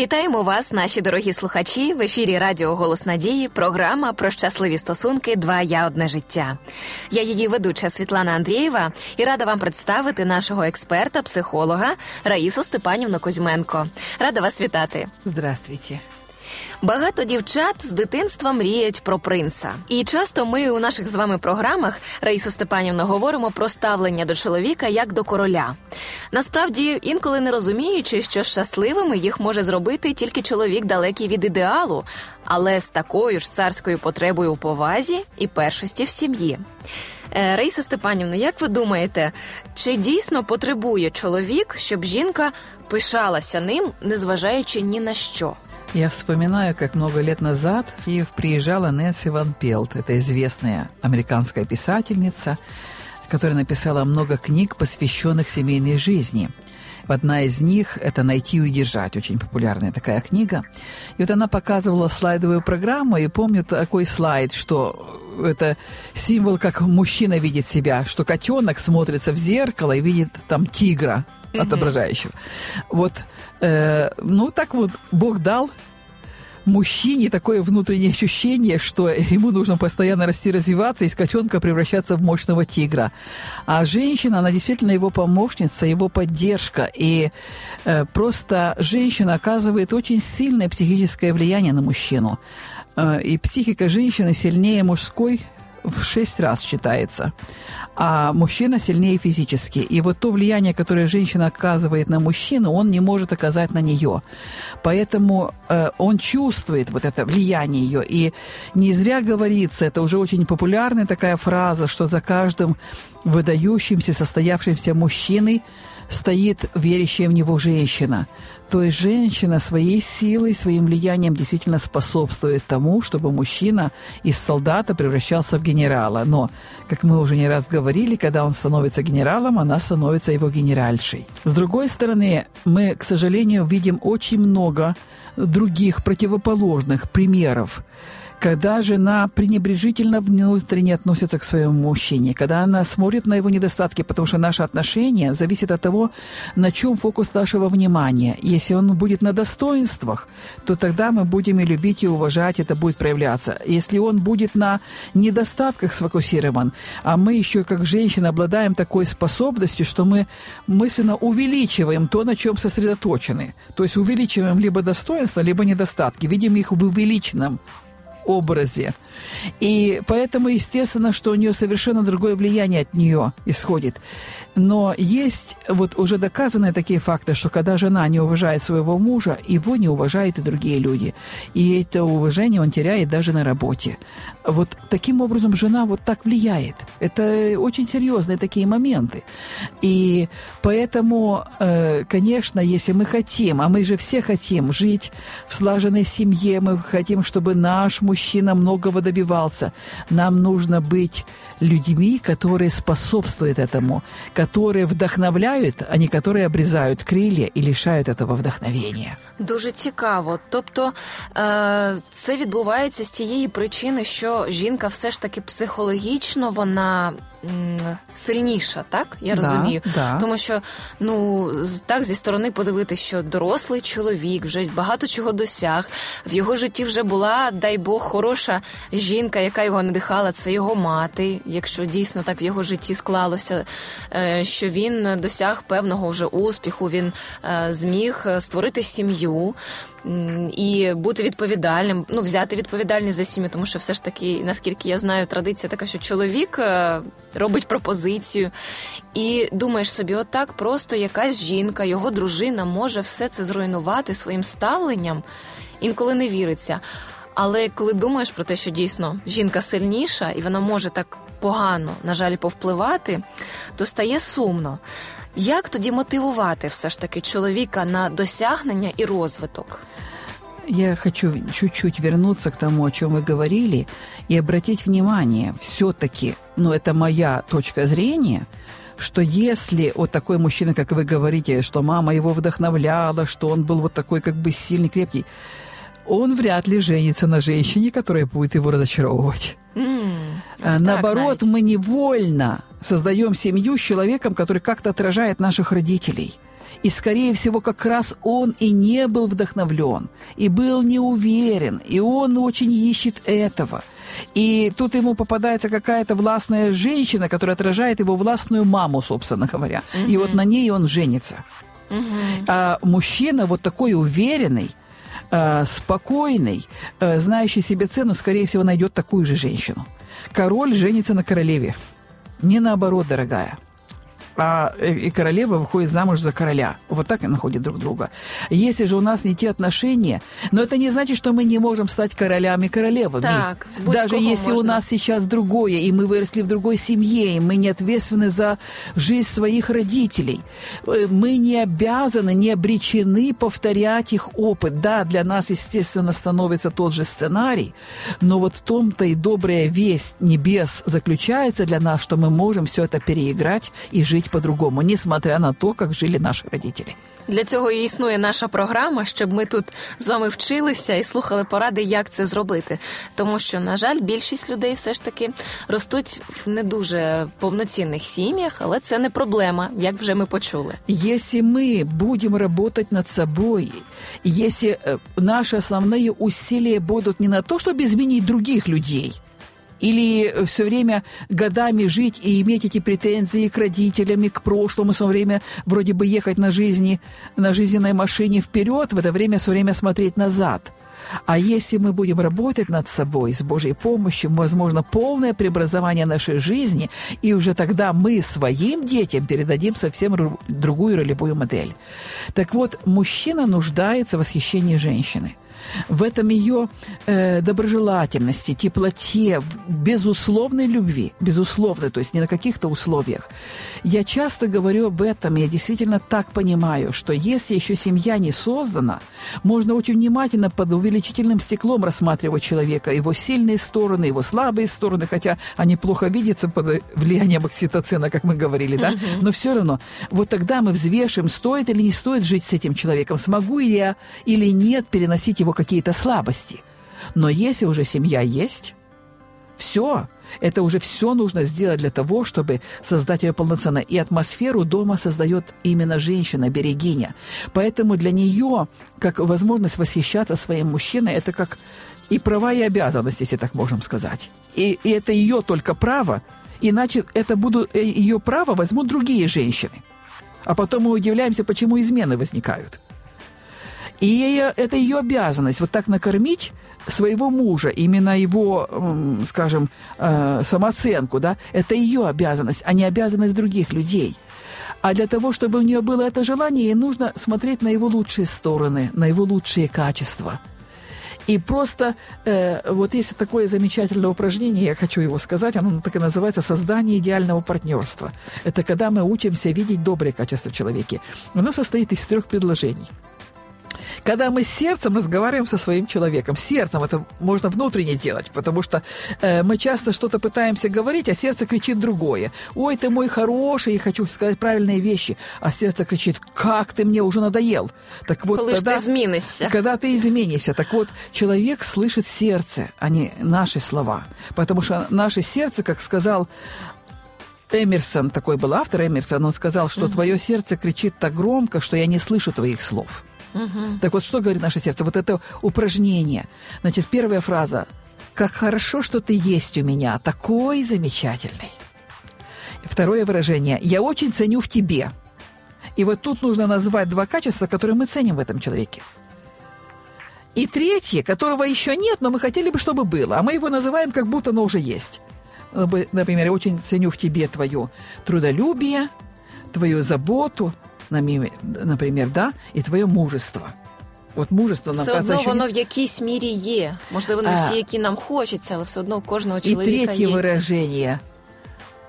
Вітаємо вас, наші дорогі слухачі. В ефірі Радіо Голос Надії. Програма про щасливі стосунки. Два я одне життя. Я її ведуча Світлана Андрієва і рада вам представити нашого експерта, психолога Раїсу Степанівну Кузьменко. Рада вас вітати. Здравствуйте. Багато дівчат з дитинства мріють про принца, і часто ми у наших з вами програмах Раїсу Степанівна говоримо про ставлення до чоловіка як до короля. Насправді, інколи не розуміючи, що щасливими їх може зробити тільки чоловік далекий від ідеалу, але з такою ж царською потребою у повазі і першості в сім'ї. Е, Раїса Степанівна, як ви думаєте, чи дійсно потребує чоловік, щоб жінка пишалася ним, незважаючи ні на що? Я вспоминаю, как много лет назад в Киев приезжала Нэнси Ван Пелт. Это известная американская писательница, которая написала много книг, посвященных семейной жизни. Одна из них – это «Найти и удержать», очень популярная такая книга. И вот она показывала слайдовую программу, и помню такой слайд, что это символ, как мужчина видит себя, что котенок смотрится в зеркало и видит там тигра, отображающего. Вот, э, ну так вот Бог дал мужчине такое внутреннее ощущение, что ему нужно постоянно расти, развиваться, из котенка превращаться в мощного тигра. А женщина, она действительно его помощница, его поддержка. И э, просто женщина оказывает очень сильное психическое влияние на мужчину. Э, и психика женщины сильнее мужской в шесть раз считается, а мужчина сильнее физически. И вот то влияние, которое женщина оказывает на мужчину, он не может оказать на нее. Поэтому э, он чувствует вот это влияние ее. И не зря говорится, это уже очень популярная такая фраза, что за каждым выдающимся, состоявшимся мужчиной стоит верящая в него женщина. То есть женщина своей силой, своим влиянием действительно способствует тому, чтобы мужчина из солдата превращался в генерала. Но, как мы уже не раз говорили, когда он становится генералом, она становится его генеральшей. С другой стороны, мы, к сожалению, видим очень много других противоположных примеров когда жена пренебрежительно внутренне относится к своему мужчине, когда она смотрит на его недостатки, потому что наше отношение зависит от того, на чем фокус нашего внимания. Если он будет на достоинствах, то тогда мы будем и любить, и уважать, это будет проявляться. Если он будет на недостатках сфокусирован, а мы еще как женщины обладаем такой способностью, что мы мысленно увеличиваем то, на чем сосредоточены. То есть увеличиваем либо достоинства, либо недостатки, видим их в увеличенном образе. И поэтому, естественно, что у нее совершенно другое влияние от нее исходит. Но есть вот уже доказанные такие факты, что когда жена не уважает своего мужа, его не уважают и другие люди. И это уважение он теряет даже на работе. Вот таким образом жена вот так влияет. Это очень серьезные такие моменты. И поэтому, э, конечно, если мы хотим, а мы же все хотим жить в слаженной семье, мы хотим, чтобы наш мужчина многого добивался, нам нужно быть людьми, которые способствуют этому, которые вдохновляют, а не которые обрезают крылья и лишають этого вдохновения. Дуже цікаво. Тобто е, це відбувається з тієї причини, що жінка все ж таки психологічно вона сильніша, так? Я да, розумію. Да. Тому що ну так зі сторони подивитися, що дорослий чоловік вже багато чого досяг. В його житті вже була, дай Бог, хороша жінка, яка його надихала, це його мати. Якщо дійсно так в його житті склалося, е, що він досяг певного вже успіху, він е, зміг створити сім'ю і бути відповідальним, ну взяти відповідальність за сім'ю, тому що все ж таки, наскільки я знаю, традиція така, що чоловік е, робить пропозицію, і думаєш собі, отак просто якась жінка, його дружина може все це зруйнувати своїм ставленням, інколи не віриться. Але коли думаєш про те, що дійсно жінка сильніша і вона може так погано, на жаль, повпливати, то стає сумно. Як тоді мотивувати все ж таки чоловіка на досягнення і розвиток? Я хочу чуть-чуть вернуться к тому, о чем вы говорили, и обратить внимание, все-таки, ну это моя точка зрения, что если вот такой мужчина, как вы говорите, что мама его вдохновляла, что он был вот такой как бы сильный, крепкий, он вряд ли женится на женщине, которая будет его разочаровывать. Mm, Наоборот, мы невольно создаем семью с человеком, который как-то отражает наших родителей. И, скорее всего, как раз он и не был вдохновлен, и был не уверен, и он очень ищет этого. И тут ему попадается какая-то властная женщина, которая отражает его властную маму, собственно говоря. Mm-hmm. И вот на ней он женится. Mm-hmm. А мужчина вот такой уверенный, э, спокойный, э, знающий себе цену, скорее всего, найдет такую же женщину. Король женится на королеве. Не наоборот, дорогая а и королева выходит замуж за короля. Вот так и находят друг друга. Если же у нас не те отношения, но это не значит, что мы не можем стать королями и королевами. Так, Даже если можно. у нас сейчас другое, и мы выросли в другой семье, и мы не ответственны за жизнь своих родителей, э, мы не обязаны, не обречены повторять их опыт. Да, для нас, естественно, становится тот же сценарий, но вот в том-то и добрая весть небес заключается для нас, что мы можем все это переиграть и жить жить по-другому, несмотря на то, как жили наші родители. Для цього і існує наша програма, щоб ми тут з вами вчилися і слухали поради, як це зробити. Тому що, на жаль, більшість людей все ж таки ростуть в не дуже повноцінних сім'ях, але це не проблема, як вже ми почули. Якщо ми будемо працювати над собою, якщо э, наші основні усилия будуть не на то, щоб змінити других людей, или все время годами жить и иметь эти претензии к родителям, и к прошлому, все время вроде бы ехать на жизни, на жизненной машине вперед, в это время все время смотреть назад. А если мы будем работать над собой с Божьей помощью, возможно, полное преобразование нашей жизни, и уже тогда мы своим детям передадим совсем другую ролевую модель. Так вот, мужчина нуждается в восхищении женщины – в этом ее э, доброжелательности, теплоте, безусловной любви, безусловной, то есть не на каких-то условиях. Я часто говорю об этом, я действительно так понимаю, что если еще семья не создана, можно очень внимательно под увеличительным стеклом рассматривать человека, его сильные стороны, его слабые стороны, хотя они плохо видятся под влиянием окситоцина, как мы говорили, да, но все равно, вот тогда мы взвешиваем, стоит или не стоит жить с этим человеком, смогу ли я или нет переносить его какие-то слабости. Но если уже семья есть, все, это уже все нужно сделать для того, чтобы создать ее полноценно. И атмосферу дома создает именно женщина, берегиня. Поэтому для нее, как возможность восхищаться своим мужчиной, это как и права, и обязанности, если так можем сказать. И, и это ее только право, иначе это будут, э, ее право возьмут другие женщины. А потом мы удивляемся, почему измены возникают. И это ее обязанность вот так накормить своего мужа, именно его, скажем, э, самооценку, да, это ее обязанность, а не обязанность других людей. А для того, чтобы у нее было это желание, ей нужно смотреть на его лучшие стороны, на его лучшие качества. И просто э, вот есть такое замечательное упражнение, я хочу его сказать, оно так и называется «Создание идеального партнерства». Это когда мы учимся видеть добрые качества в человеке. Оно состоит из трех предложений – когда мы сердцем разговариваем со своим человеком, сердцем это можно внутренне делать, потому что э, мы часто что-то пытаемся говорить, а сердце кричит другое. «Ой, ты мой хороший, я хочу сказать правильные вещи», а сердце кричит «Как ты мне уже надоел». Так вот, Коли тогда, ты. Когда ты изменишься. Так вот, человек слышит сердце, а не наши слова. Потому что наше сердце, как сказал Эмерсон, такой был автор Эмерсон, он сказал, что mm-hmm. твое сердце кричит так громко, что я не слышу твоих слов. Угу. Так вот, что говорит наше сердце? Вот это упражнение. Значит, первая фраза. «Как хорошо, что ты есть у меня, такой замечательный». Второе выражение. «Я очень ценю в тебе». И вот тут нужно назвать два качества, которые мы ценим в этом человеке. И третье, которого еще нет, но мы хотели бы, чтобы было, а мы его называем, как будто оно уже есть. Например, я очень ценю в тебе твое трудолюбие, твою заботу, например, да, і твоє мужество. От мужество нам все одно кажется, воно в якійсь мірі є. Можливо, не а, в ті, які нам хочеться, але все одно у кожного чоловіка І третє є. выражение.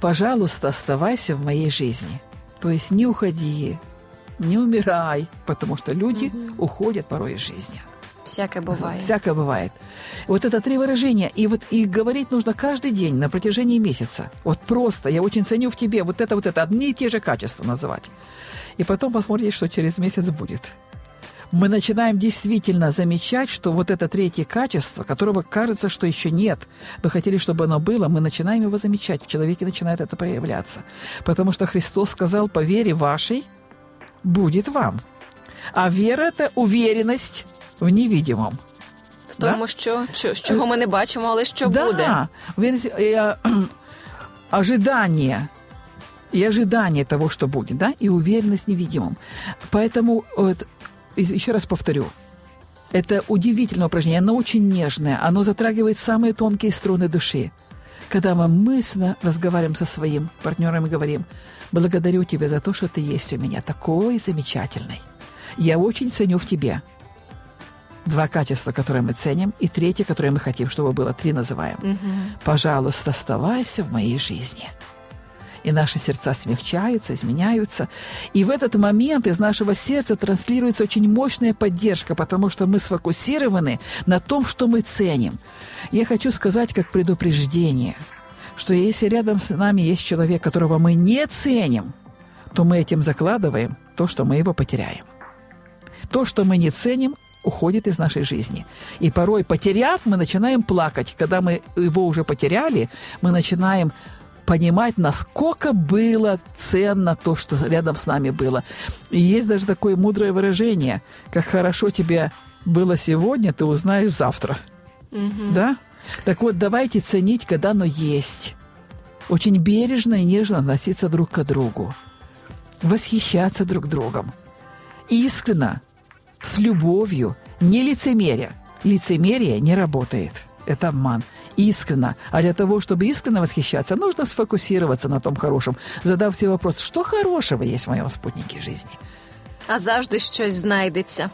Пожалуйста, оставайся в моей жизни. То есть не уходи, не умирай, потому что люди угу. уходят порой из жизни. Всякое бывает. Всякое бывает. Вот это три выражения. И вот и говорить нужно каждый день на протяжении месяца. Вот просто. Я очень ценю в тебе вот это, вот это. Одни и те же качества называть и потом посмотрите, что через месяц будет. Мы начинаем действительно замечать, что вот это третье качество, которого кажется, что еще нет, мы хотели, чтобы оно было, мы начинаем его замечать, в человеке начинает это проявляться. Потому что Христос сказал, по вере вашей будет вам. А вера – это уверенность в невидимом. В тому, да? що, що, чого ми не бачимо, але що да, буде. Э, ожидание и ожидание того, что будет, да, и уверенность в невидимом. Поэтому, вот, еще раз повторю, это удивительное упражнение, оно очень нежное, оно затрагивает самые тонкие струны души. Когда мы мысленно разговариваем со своим партнером и говорим, благодарю тебя за то, что ты есть у меня, такой замечательный. Я очень ценю в тебе. Два качества, которые мы ценим, и третье, которое мы хотим, чтобы было. Три называем. Угу. Пожалуйста, оставайся в моей жизни и наши сердца смягчаются, изменяются. И в этот момент из нашего сердца транслируется очень мощная поддержка, потому что мы сфокусированы на том, что мы ценим. Я хочу сказать как предупреждение, что если рядом с нами есть человек, которого мы не ценим, то мы этим закладываем то, что мы его потеряем. То, что мы не ценим, уходит из нашей жизни. И порой, потеряв, мы начинаем плакать. Когда мы его уже потеряли, мы начинаем понимать, насколько было ценно то, что рядом с нами было. И есть даже такое мудрое выражение, как хорошо тебе было сегодня, ты узнаешь завтра. Угу. Да? Так вот, давайте ценить, когда оно есть. Очень бережно и нежно относиться друг к другу. Восхищаться друг другом. Искренно, с любовью, не лицемерие. Лицемерие не работает. Это обман искренно. А для того, чтобы искренне восхищаться, нужно сфокусироваться на том хорошем, задав себе вопрос, что хорошего есть в моем спутнике жизни. А завжди щось знайдеться.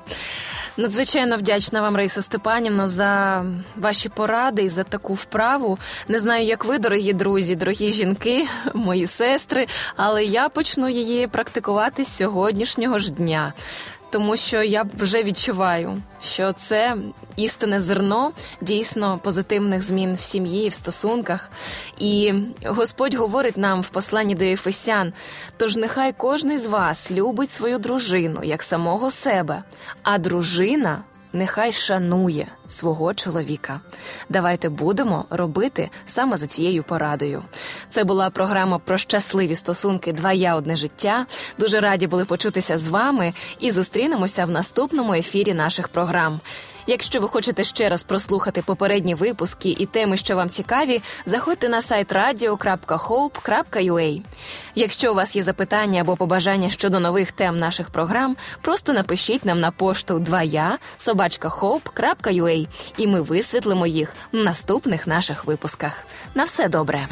Надзвичайно вдячна вам, Раїса Степанівна, за ваші поради і за таку вправу. Не знаю, як ви, дорогі друзі, дорогі жінки, мої сестри, але я почну її практикувати з сьогоднішнього ж дня тому що я вже відчуваю, що це істинне зерно дійсно позитивних змін в сім'ї, в стосунках. І Господь говорить нам в посланні до Єфесян: тож нехай кожний з вас любить свою дружину як самого себе, а дружина нехай шанує свого чоловіка. Давайте будемо робити саме за цією порадою. Це була програма про щасливі стосунки. Два я одне життя. Дуже раді були почутися з вами і зустрінемося в наступному ефірі наших програм. Якщо ви хочете ще раз прослухати попередні випуски і теми, що вам цікаві, заходьте на сайт radio.hope.ua. Якщо у вас є запитання або побажання щодо нових тем наших програм, просто напишіть нам на пошту 2я собачка hope.ua і ми висвітлимо їх в наступних наших випусках. На все добре.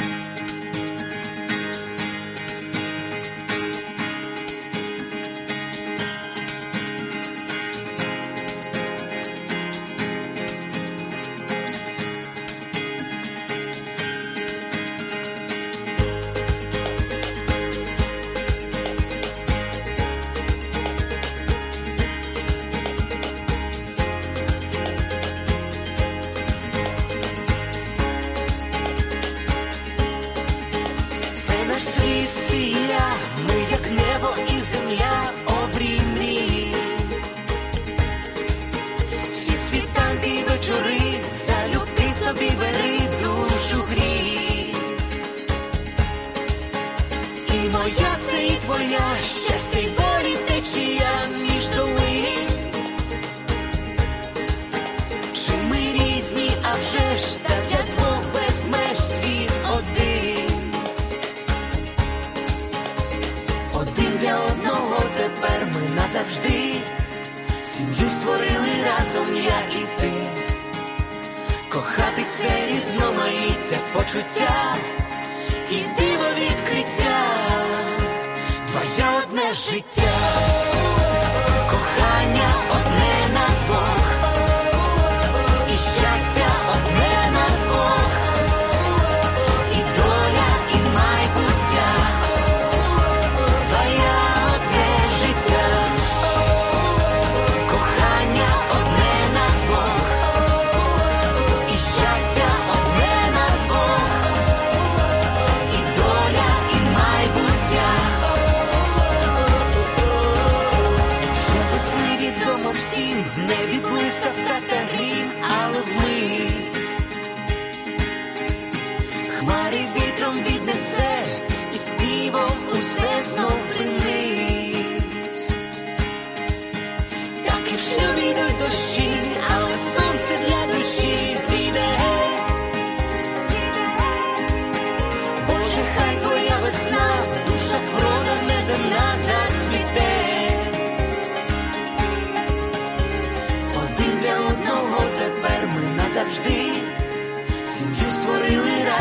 Ти моя, це і твоя, щастя й болі течія між думи, Чи ми різні, а вже ж так я двох без меж світ один. Один для одного тепер ми назавжди. Сім'ю створили разом я і ти. Кохати це різноманіття почуття і диво відкриття.